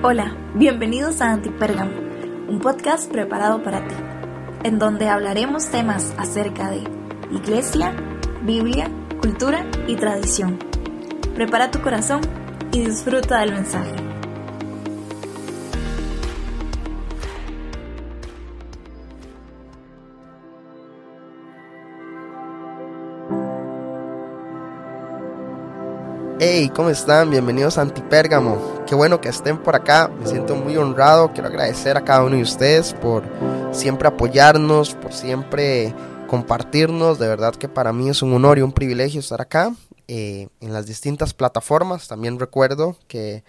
Hola, bienvenidos a Antipérgamo, un podcast preparado para ti, en donde hablaremos temas acerca de iglesia, Biblia, cultura y tradición. Prepara tu corazón y disfruta del mensaje. Hey, ¿cómo están? Bienvenidos a Antipérgamo. Qué bueno que estén por acá. Me siento muy honrado. Quiero agradecer a cada uno de ustedes por siempre apoyarnos, por siempre compartirnos. De verdad que para mí es un honor y un privilegio estar acá eh, en las distintas plataformas. También recuerdo que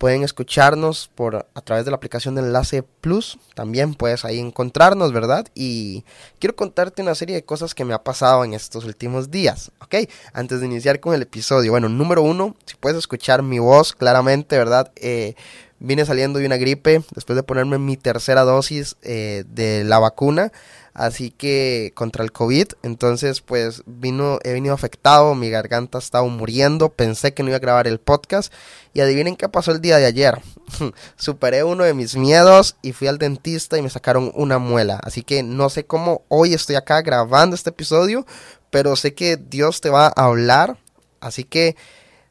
pueden escucharnos por a través de la aplicación de Enlace Plus. También puedes ahí encontrarnos, ¿verdad? Y quiero contarte una serie de cosas que me ha pasado en estos últimos días, ¿ok? Antes de iniciar con el episodio. Bueno, número uno, si puedes escuchar mi voz claramente, ¿verdad? Eh, vine saliendo de una gripe después de ponerme mi tercera dosis eh, de la vacuna así que contra el COVID, entonces pues vino, he venido afectado, mi garganta ha estado muriendo, pensé que no iba a grabar el podcast. Y adivinen qué pasó el día de ayer, superé uno de mis miedos y fui al dentista y me sacaron una muela, así que no sé cómo hoy estoy acá grabando este episodio, pero sé que Dios te va a hablar, así que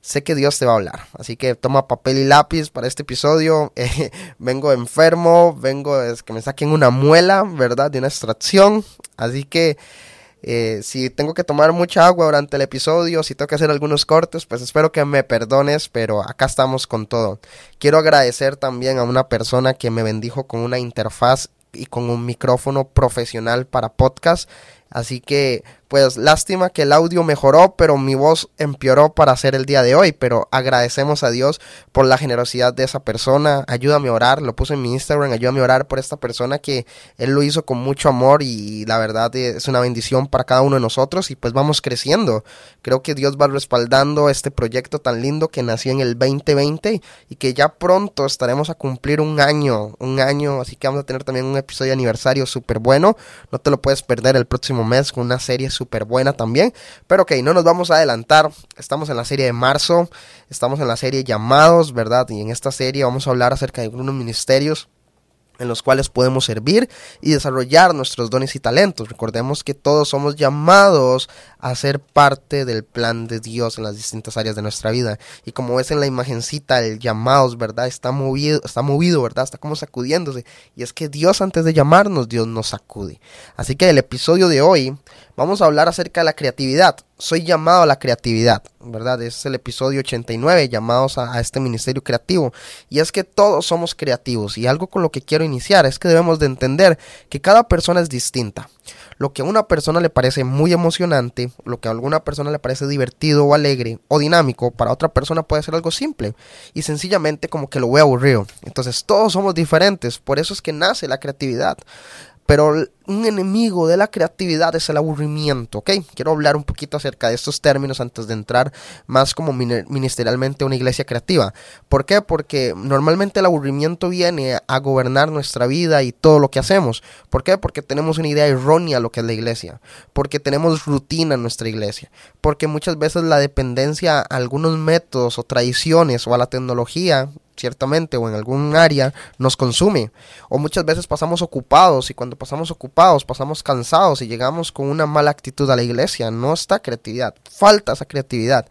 sé que Dios te va a hablar. Así que toma papel y lápiz para este episodio. Eh, vengo enfermo, vengo es que me saquen una muela, ¿verdad? De una extracción. Así que eh, si tengo que tomar mucha agua durante el episodio, si tengo que hacer algunos cortes, pues espero que me perdones, pero acá estamos con todo. Quiero agradecer también a una persona que me bendijo con una interfaz y con un micrófono profesional para podcast. Así que pues lástima que el audio mejoró, pero mi voz empeoró para hacer el día de hoy. Pero agradecemos a Dios por la generosidad de esa persona. Ayúdame a orar, lo puse en mi Instagram, ayúdame a orar por esta persona que Él lo hizo con mucho amor y la verdad es una bendición para cada uno de nosotros y pues vamos creciendo. Creo que Dios va respaldando este proyecto tan lindo que nació en el 2020 y que ya pronto estaremos a cumplir un año, un año, así que vamos a tener también un episodio de aniversario súper bueno. No te lo puedes perder el próximo mes con una serie súper buena también. Pero ok, no nos vamos a adelantar. Estamos en la serie de marzo, estamos en la serie llamados, ¿verdad? Y en esta serie vamos a hablar acerca de algunos ministerios en los cuales podemos servir y desarrollar nuestros dones y talentos. Recordemos que todos somos llamados a ser parte del plan de Dios en las distintas áreas de nuestra vida. Y como ves en la imagencita, el llamados, ¿verdad? Está movido, está movido, ¿verdad? Está como sacudiéndose. Y es que Dios antes de llamarnos, Dios nos sacude. Así que el episodio de hoy vamos a hablar acerca de la creatividad soy llamado a la creatividad, ¿verdad? es el episodio 89, llamados a, este ministerio creativo. Y es que todos somos creativos. Y algo con lo que quiero iniciar es que debemos de entender que cada persona es distinta. Lo que a una persona le parece muy emocionante, lo que a alguna persona le parece divertido o alegre o dinámico, para otra persona puede ser algo simple y sencillamente como que lo ve aburrido. Entonces todos somos diferentes, por eso es que nace la creatividad. Pero un enemigo de la creatividad es el aburrimiento, ¿ok? Quiero hablar un poquito acerca de estos términos antes de entrar más como ministerialmente a una iglesia creativa. ¿Por qué? Porque normalmente el aburrimiento viene a gobernar nuestra vida y todo lo que hacemos. ¿Por qué? Porque tenemos una idea errónea de lo que es la iglesia. Porque tenemos rutina en nuestra iglesia. Porque muchas veces la dependencia a algunos métodos o tradiciones o a la tecnología ciertamente o en algún área nos consume. O muchas veces pasamos ocupados y cuando pasamos ocupados pasamos cansados y llegamos con una mala actitud a la iglesia. No está creatividad falta esa creatividad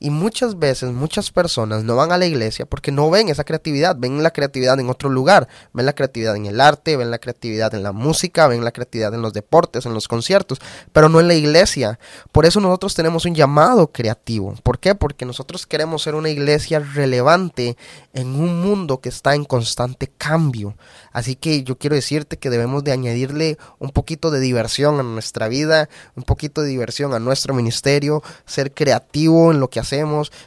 y muchas veces muchas personas no van a la iglesia porque no ven esa creatividad ven la creatividad en otro lugar ven la creatividad en el arte ven la creatividad en la música ven la creatividad en los deportes en los conciertos pero no en la iglesia por eso nosotros tenemos un llamado creativo ¿por qué? porque nosotros queremos ser una iglesia relevante en un mundo que está en constante cambio. Así que yo quiero decirte que debemos de añadirle un poquito de diversión a nuestra vida, un poquito de diversión a nuestro ministerio, ser creativo en lo que hacemos,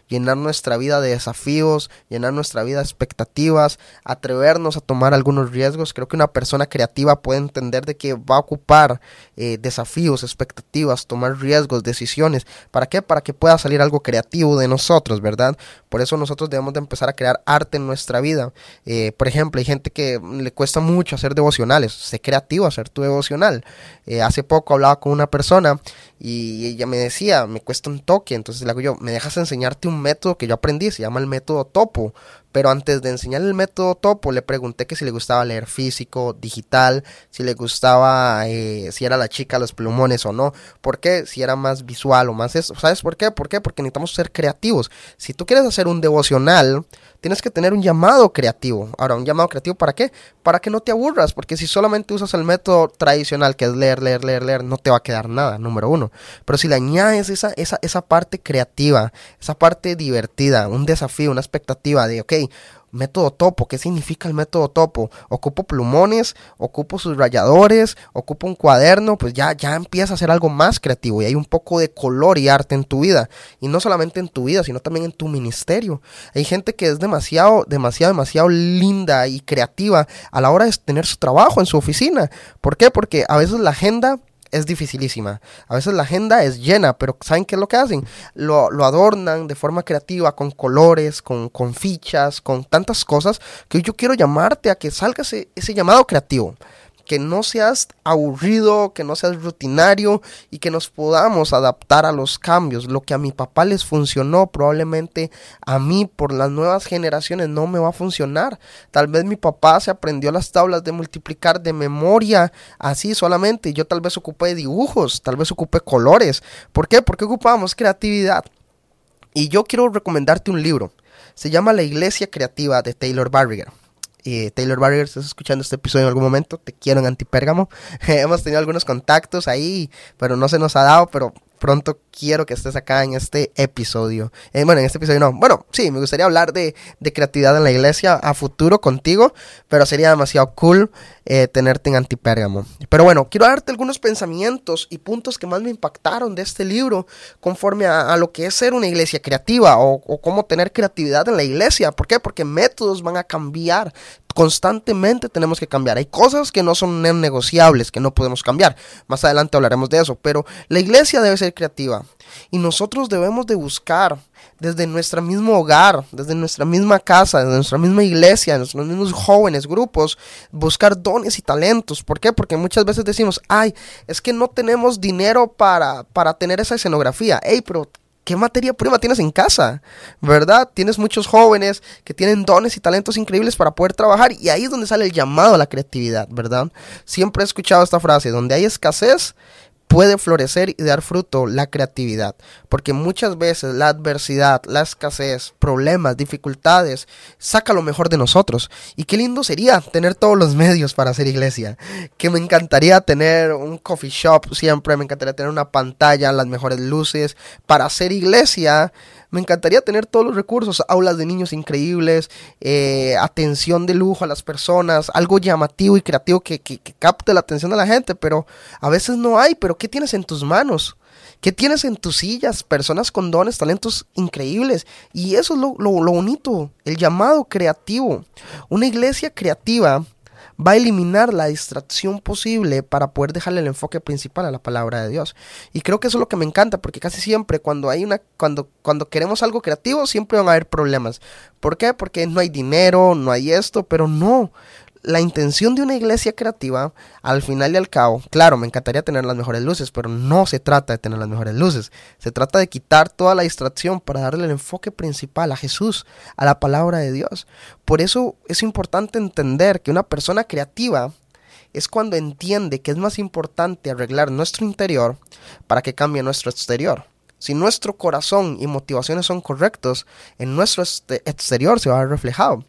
llenar nuestra vida de desafíos, llenar nuestra vida de expectativas, atrevernos a tomar algunos riesgos. Creo que una persona creativa puede entender de que va a ocupar eh, desafíos, expectativas, tomar riesgos, decisiones. ¿Para qué? Para que pueda salir algo creativo de nosotros, ¿verdad? Por eso nosotros debemos de empezar a crear arte en nuestra vida. Eh, por ejemplo, hay gente que le cuesta mucho hacer devocionales. Sé creativo hacer tu devocional. Eh, hace poco hablaba con una persona y ella me decía, me cuesta un toque. Entonces le hago yo, ¿me dejas enseñarte un método que yo aprendí? Se llama el método topo. Pero antes de enseñarle el método topo, le pregunté que si le gustaba leer físico, digital, si le gustaba, eh, si era la chica los plumones o no, ¿por qué? Si era más visual o más eso, ¿sabes por qué? ¿Por qué? Porque necesitamos ser creativos. Si tú quieres hacer un devocional, tienes que tener un llamado creativo. Ahora, ¿un llamado creativo para qué? Para que no te aburras, porque si solamente usas el método tradicional, que es leer, leer, leer, leer, no te va a quedar nada, número uno. Pero si le añades esa, esa, esa parte creativa, esa parte divertida, un desafío, una expectativa de, ok, Método topo, ¿qué significa el método topo? Ocupo plumones, ocupo subrayadores, ocupo un cuaderno, pues ya, ya empieza a ser algo más creativo y hay un poco de color y arte en tu vida. Y no solamente en tu vida, sino también en tu ministerio. Hay gente que es demasiado, demasiado, demasiado linda y creativa a la hora de tener su trabajo en su oficina. ¿Por qué? Porque a veces la agenda es dificilísima. A veces la agenda es llena, pero ¿saben qué es lo que hacen? Lo, adornan de forma creativa, con colores, con, con, fichas, con tantas cosas, que yo quiero llamarte a que salga ese, ese llamado creativo que no seas aburrido, que no seas rutinario y que nos podamos adaptar a los cambios. Lo que a mi papá les funcionó, probablemente a mí por las nuevas generaciones no me va a funcionar. Tal vez mi papá se aprendió las tablas de multiplicar de memoria así solamente. Yo tal vez ocupé dibujos, tal vez ocupé colores. ¿Por qué? Porque ocupamos creatividad. Y yo quiero recomendarte un libro. Se llama La Iglesia Creativa de Taylor Barriger. Taylor Barrier, estás escuchando este episodio en algún momento, te quiero en Antipérgamo. Hemos tenido algunos contactos ahí, pero no se nos ha dado, pero pronto quiero que estés acá en este episodio. Eh, bueno, en este episodio no. Bueno, sí, me gustaría hablar de, de, creatividad en la iglesia a futuro contigo, pero sería demasiado cool eh, tenerte en Antipérgamo. Pero bueno, quiero darte algunos pensamientos y puntos que más me impactaron de este libro conforme a, lo que es ser una iglesia creativa o, o cómo tener creatividad en la iglesia. ¿Por qué? Porque métodos van a cambiar constantemente tenemos que cambiar. Hay cosas que no son negociables, que no podemos cambiar. Más adelante hablaremos de eso, pero la iglesia debe ser creativa y nosotros debemos de buscar desde nuestro mismo hogar, desde nuestra misma casa, desde nuestra misma iglesia, nuestros mismos jóvenes, grupos, buscar dones y talentos. ¿Por qué? Porque muchas veces decimos, ay, es que no tenemos dinero para, para tener esa escenografía. Ey, pero ¿qué materia prima tienes en casa? ¿Verdad? Tienes muchos jóvenes que tienen dones y talentos increíbles para poder trabajar y ahí es donde sale el llamado a la creatividad, ¿verdad? Siempre he escuchado esta frase, donde hay escasez, puede florecer y dar fruto la creatividad. Porque muchas veces la adversidad, la escasez, problemas, dificultades, saca lo mejor de nosotros. Y qué lindo sería tener todos los medios para hacer iglesia. Que me encantaría tener un coffee shop siempre, me encantaría tener una pantalla, las mejores luces para hacer iglesia me encantaría tener todos los recursos, aulas de niños increíbles, eh, atención de lujo a las personas, algo llamativo y creativo que, capte la atención de la gente, pero a veces no hay, pero ¿qué tienes en tus manos? ¿Qué tienes en tus sillas? Personas con dones, talentos increíbles. Y eso es lo, lo bonito, el llamado creativo. Una iglesia creativa va a eliminar la distracción posible para poder dejarle el enfoque principal a la palabra de Dios. Y creo que eso es lo que me encanta, porque casi siempre cuando hay una, cuando, cuando queremos algo creativo, siempre van a haber problemas. ¿Por qué? Porque no hay dinero, no hay esto, pero no la intención de una iglesia creativa, al final y al cabo, claro, me encantaría tener las mejores luces, pero no se trata de tener las mejores luces. Se trata de quitar toda la distracción para darle el enfoque principal a Jesús, a la palabra de Dios. Por eso es importante entender que una persona creativa es cuando entiende que es más importante arreglar nuestro interior para que cambie nuestro exterior. Si nuestro corazón y motivaciones son correctos, en nuestro exterior se va a ver reflejado.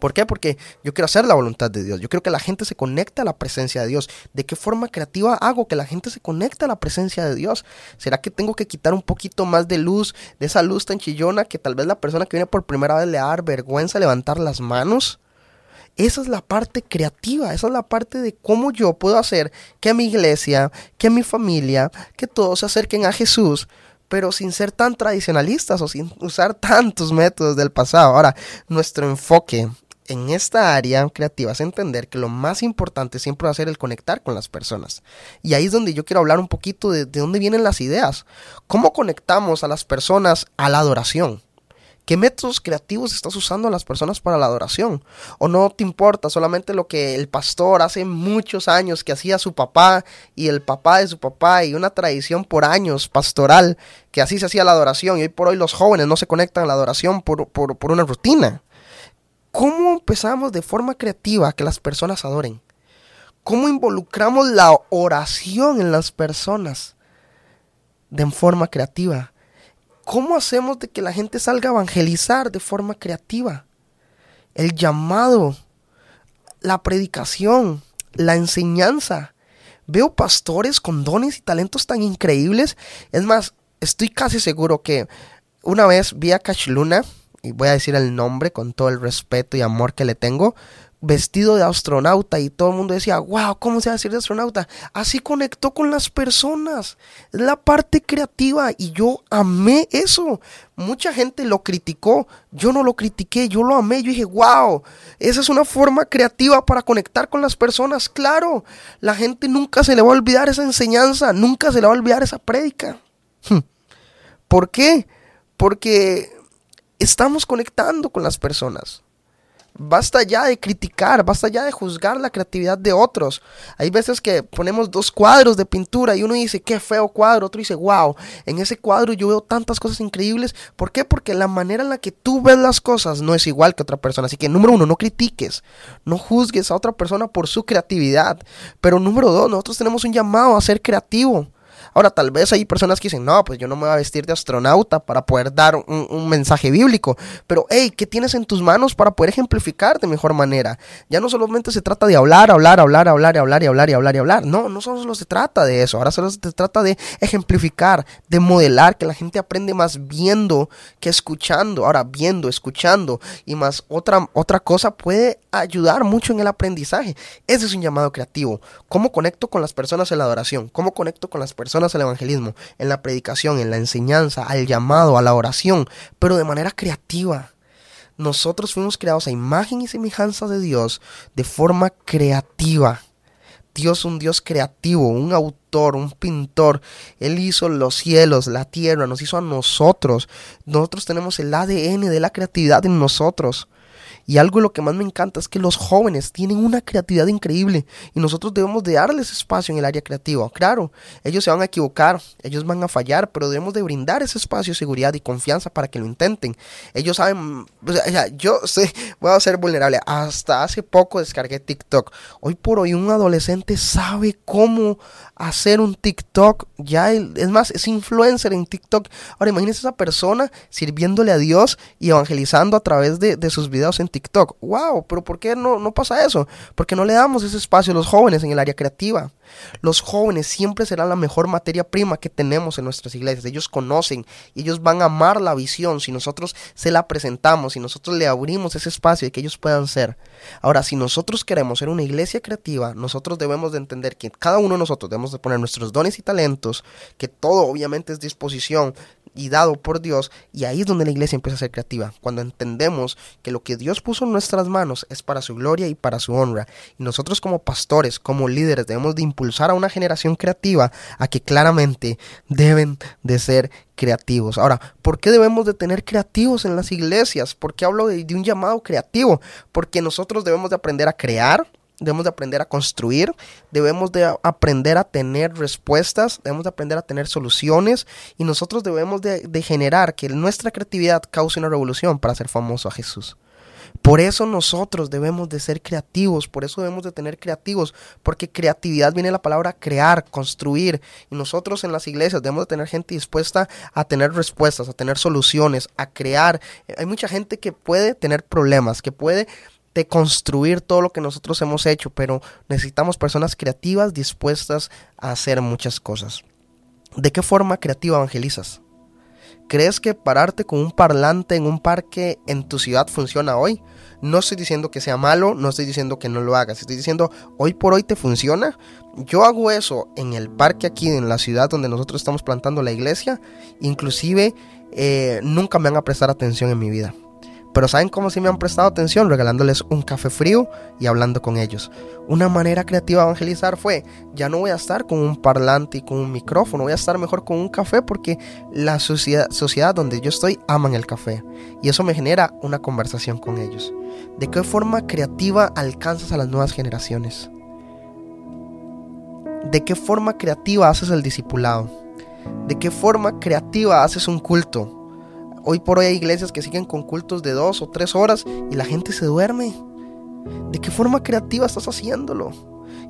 ¿Por qué? Porque yo quiero hacer la voluntad de Dios. Yo quiero que la gente se conecte a la presencia de Dios. ¿De qué forma creativa hago que la gente se conecte a la presencia de Dios? ¿Será que tengo que quitar un poquito más de luz, de esa luz tan chillona que tal vez la persona que viene por primera vez le da vergüenza levantar las manos? Esa es la parte creativa, esa es la parte de cómo yo puedo hacer que mi iglesia, que mi familia, que todos se acerquen a Jesús, pero sin ser tan tradicionalistas o sin usar tantos métodos del pasado. Ahora, nuestro enfoque en esta área creativa es entender que lo más importante siempre va a ser el conectar con las personas. Y ahí es donde yo quiero hablar un poquito de, de dónde vienen las ideas. ¿Cómo conectamos a las personas a la adoración? ¿Qué métodos creativos estás usando a las personas para la adoración? ¿O no te importa solamente lo que el pastor hace muchos años que hacía su papá y el papá de su papá y una tradición por años pastoral que así se hacía la adoración y hoy por hoy los jóvenes no se conectan a la adoración por, por, por una rutina? ¿Cómo empezamos de forma creativa a que las personas adoren? ¿Cómo involucramos la oración en las personas de forma creativa? ¿Cómo hacemos de que la gente salga a evangelizar de forma creativa? El llamado, la predicación, la enseñanza. Veo pastores con dones y talentos tan increíbles. Es más, estoy casi seguro que una vez vi a Cash Luna, y voy a decir el nombre con todo el respeto y amor que le tengo, vestido de astronauta y todo el mundo decía, wow, ¿cómo se va a decir de astronauta? Así conectó con las personas. La parte creativa y yo amé eso. Mucha gente lo criticó, yo no lo critiqué, yo lo amé, yo dije, wow, esa es una forma creativa para conectar con las personas. Claro, la gente nunca se le va a olvidar esa enseñanza, nunca se le va a olvidar esa prédica. ¿Por qué? Porque estamos conectando con las personas. Basta ya de criticar, basta ya de juzgar la creatividad de otros. Hay veces que ponemos dos cuadros de pintura y uno dice, qué feo cuadro, otro dice, wow, en ese cuadro yo veo tantas cosas increíbles. ¿Por qué? Porque la manera en la que tú ves las cosas no es igual que otra persona. Así que número uno, no critiques, no juzgues a otra persona por su creatividad. Pero número dos, nosotros tenemos un llamado a ser creativo. Ahora, tal vez hay personas que dicen, no, pues yo no me voy a vestir de astronauta para poder dar un, mensaje bíblico. Pero, hey, ¿qué tienes en tus manos para poder ejemplificar de mejor manera? Ya no solamente se trata de hablar, hablar, hablar, hablar, hablar y hablar y hablar y hablar. No, no solo se trata de eso. Ahora solo se trata de ejemplificar, de modelar, que la gente aprende más viendo que escuchando. Ahora, viendo, escuchando y más otra, otra cosa puede ayudar mucho en el aprendizaje. Ese es un llamado creativo. ¿Cómo conecto con las personas en la adoración? ¿Cómo conecto con las personas al evangelismo, en la predicación, en la enseñanza, al llamado, a la oración, pero de manera creativa. Nosotros fuimos creados a imagen y semejanza de Dios de forma creativa. Dios, un Dios creativo, un autor, un pintor. Él hizo los cielos, la tierra, nos hizo a nosotros. Nosotros tenemos el ADN de la creatividad en nosotros. Y algo lo que más me encanta es que los jóvenes tienen una creatividad increíble y nosotros debemos de darles espacio en el área creativa. Claro, ellos se van a equivocar, ellos van a fallar, pero debemos de brindar ese espacio seguridad y confianza para que lo intenten. Ellos saben, o sea, yo sé, voy a ser vulnerable. Hasta hace poco descargué TikTok. Hoy por hoy un adolescente sabe cómo hacer un TikTok. Ya es más, es influencer en TikTok. Ahora imagínense esa persona sirviéndole a Dios y evangelizando a través de, de sus videos en TikTok. ¡Wow! Pero ¿por qué no, no pasa eso? Porque no le damos ese espacio a los jóvenes en el área creativa. Los jóvenes siempre serán la mejor materia prima que tenemos en nuestras iglesias. Ellos conocen y ellos van a amar la visión si nosotros se la presentamos, si nosotros le abrimos ese espacio y que ellos puedan ser. Ahora, si nosotros queremos ser una iglesia creativa, nosotros debemos de entender que cada uno de nosotros debemos de poner nuestros dones y talentos, que todo obviamente es disposición y dado por Dios, y ahí es donde la iglesia empieza a ser creativa, cuando entendemos que lo que Dios puso en nuestras manos es para su gloria y para su honra, y nosotros como pastores, como líderes, debemos de impulsar a una generación creativa a que claramente deben de ser creativos. Ahora, ¿por qué debemos de tener creativos en las iglesias? ¿Por qué hablo de, de un llamado creativo? Porque nosotros debemos de aprender a crear, debemos de aprender a construir, debemos de aprender a tener respuestas, debemos de aprender a tener soluciones y nosotros debemos de, de, generar que nuestra creatividad cause una revolución para hacer famoso a Jesús. Por eso nosotros debemos de ser creativos, por eso debemos de tener creativos, porque creatividad viene de la palabra crear, construir, y nosotros en las iglesias debemos de tener gente dispuesta a tener respuestas, a tener soluciones, a crear. Hay mucha gente que puede tener problemas, que puede de construir todo lo que nosotros hemos hecho, pero necesitamos personas creativas dispuestas a hacer muchas cosas. ¿De qué forma creativa evangelizas? ¿Crees que pararte con un parlante en un parque en tu ciudad funciona hoy? No estoy diciendo que sea malo, no estoy diciendo que no lo hagas, estoy diciendo hoy por hoy te funciona. Yo hago eso en el parque aquí en la ciudad donde nosotros estamos plantando la iglesia, inclusive eh, nunca me van a prestar atención en mi vida. Pero ¿saben cómo sí me han prestado atención? Regalándoles un café frío y hablando con ellos. Una manera creativa de evangelizar fue, ya no voy a estar con un parlante y con un micrófono, voy a estar mejor con un café porque la sociedad, donde yo estoy aman el café. Y eso me genera una conversación con ellos. ¿De qué forma creativa alcanzas a las nuevas generaciones? ¿De qué forma creativa haces el discipulado? ¿De qué forma creativa haces un culto? Hoy por hoy hay iglesias que siguen con cultos de dos o tres horas y la gente se duerme. ¿De qué forma creativa estás haciéndolo?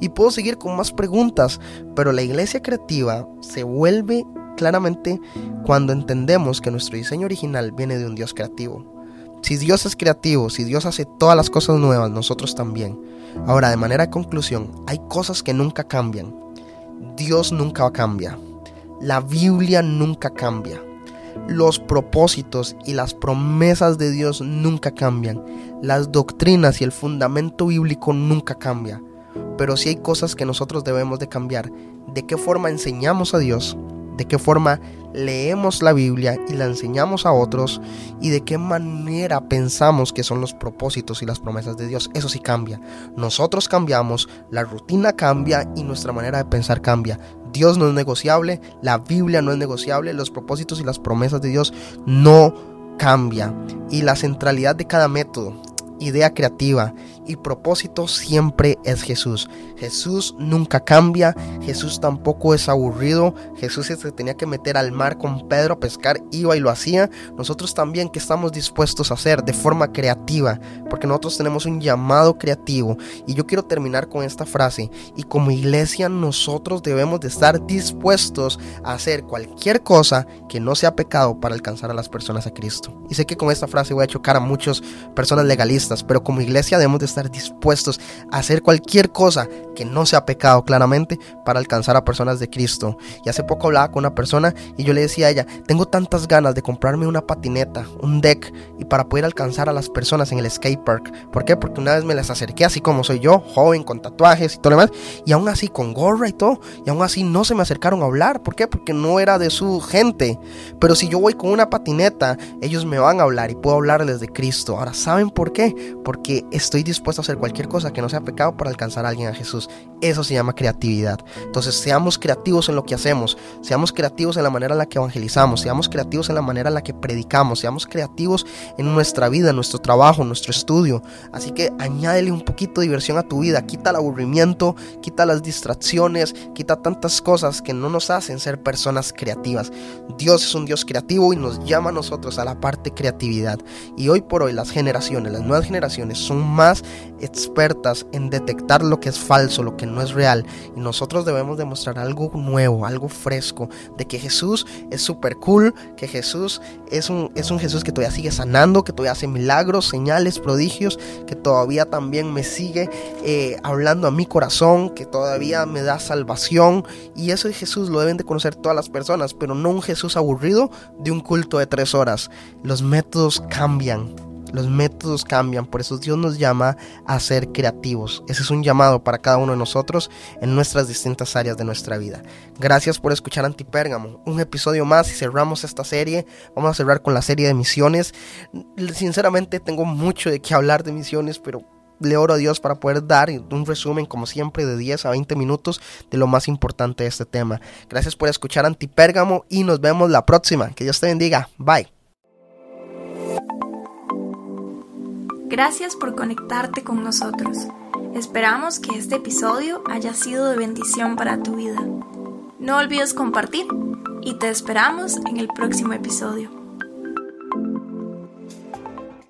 Y puedo seguir con más preguntas, pero la iglesia creativa se vuelve claramente cuando entendemos que nuestro diseño original viene de un Dios creativo. Si Dios es creativo, si Dios hace todas las cosas nuevas, nosotros también. Ahora, de manera de conclusión, hay cosas que nunca cambian. Dios nunca cambia. La Biblia nunca cambia. Los propósitos y las promesas de Dios nunca cambian. Las doctrinas y el fundamento bíblico nunca cambia. Pero sí hay cosas que nosotros debemos de cambiar. De qué forma enseñamos a Dios, de qué forma leemos la Biblia y la enseñamos a otros y de qué manera pensamos que son los propósitos y las promesas de Dios. Eso sí cambia. Nosotros cambiamos, la rutina cambia y nuestra manera de pensar cambia. Dios no es negociable, la Biblia no es negociable, los propósitos y las promesas de Dios no cambia. Y la centralidad de cada método, idea creativa y propósito siempre es Jesús. Jesús nunca cambia, Jesús tampoco es aburrido, Jesús se tenía que meter al mar con Pedro a pescar, iba y lo hacía. Nosotros también que estamos dispuestos a hacer de forma creativa, porque nosotros tenemos un llamado creativo. Y yo quiero terminar con esta frase, y como iglesia nosotros debemos de estar dispuestos a hacer cualquier cosa que no sea pecado para alcanzar a las personas a Cristo. Y sé que con esta frase voy a chocar a muchas personas legalistas, pero como iglesia debemos de estar dispuestos a hacer cualquier cosa que no sea pecado claramente para alcanzar a personas de Cristo. Y hace poco hablaba con una persona y yo le decía a ella, tengo tantas ganas de comprarme una patineta, un deck, y para poder alcanzar a las personas en el skate park. ¿Por qué? Porque una vez me las acerqué así como soy yo, joven, con tatuajes y todo lo demás, y aún así con gorra y todo, y aún así no se me acercaron a hablar. ¿Por qué? Porque no era de su gente. Pero si yo voy con una patineta, ellos me van a hablar y puedo hablarles de Cristo. Ahora, ¿saben por qué? Porque estoy dispuesto a hacer cualquier cosa que no sea pecado para alcanzar a alguien a Jesús. Eso se llama creatividad. Entonces, seamos creativos en lo que hacemos, seamos creativos en la manera en la que evangelizamos, seamos creativos en la manera en la que predicamos, seamos creativos en nuestra vida, en nuestro trabajo, en nuestro estudio. Así que añádele un poquito de diversión a tu vida, quita el aburrimiento, quita las distracciones, quita tantas cosas que no nos hacen ser personas creativas. Dios es un Dios creativo y nos llama a nosotros a la parte creatividad. Y hoy por hoy las generaciones, las nuevas generaciones son más expertas en detectar lo que es falso, lo que no es real. Y nosotros debemos demostrar algo nuevo, algo fresco, de que Jesús es súper cool, que Jesús es un, es un Jesús que todavía sigue sanando, que todavía hace milagros, señales, prodigios, que todavía también me sigue eh, hablando a mi corazón, que todavía me da salvación. Y eso de Jesús lo deben de conocer todas las personas, pero no un Jesús aburrido de un culto de tres horas. Los métodos cambian los métodos cambian, por eso Dios nos llama a ser creativos. Ese es un llamado para cada uno de nosotros en nuestras distintas áreas de nuestra vida. Gracias por escuchar Antipérgamo, un episodio más y cerramos esta serie. Vamos a cerrar con la serie de misiones. Sinceramente tengo mucho de qué hablar de misiones, pero le oro a Dios para poder dar un resumen, como siempre, de 10 a 20 minutos de lo más importante de este tema. Gracias por escuchar Antipérgamo y nos vemos la próxima. Que Dios te bendiga. Bye. Gracias por conectarte con nosotros. Esperamos que este episodio haya sido de bendición para tu vida. No olvides compartir y te esperamos en el próximo episodio.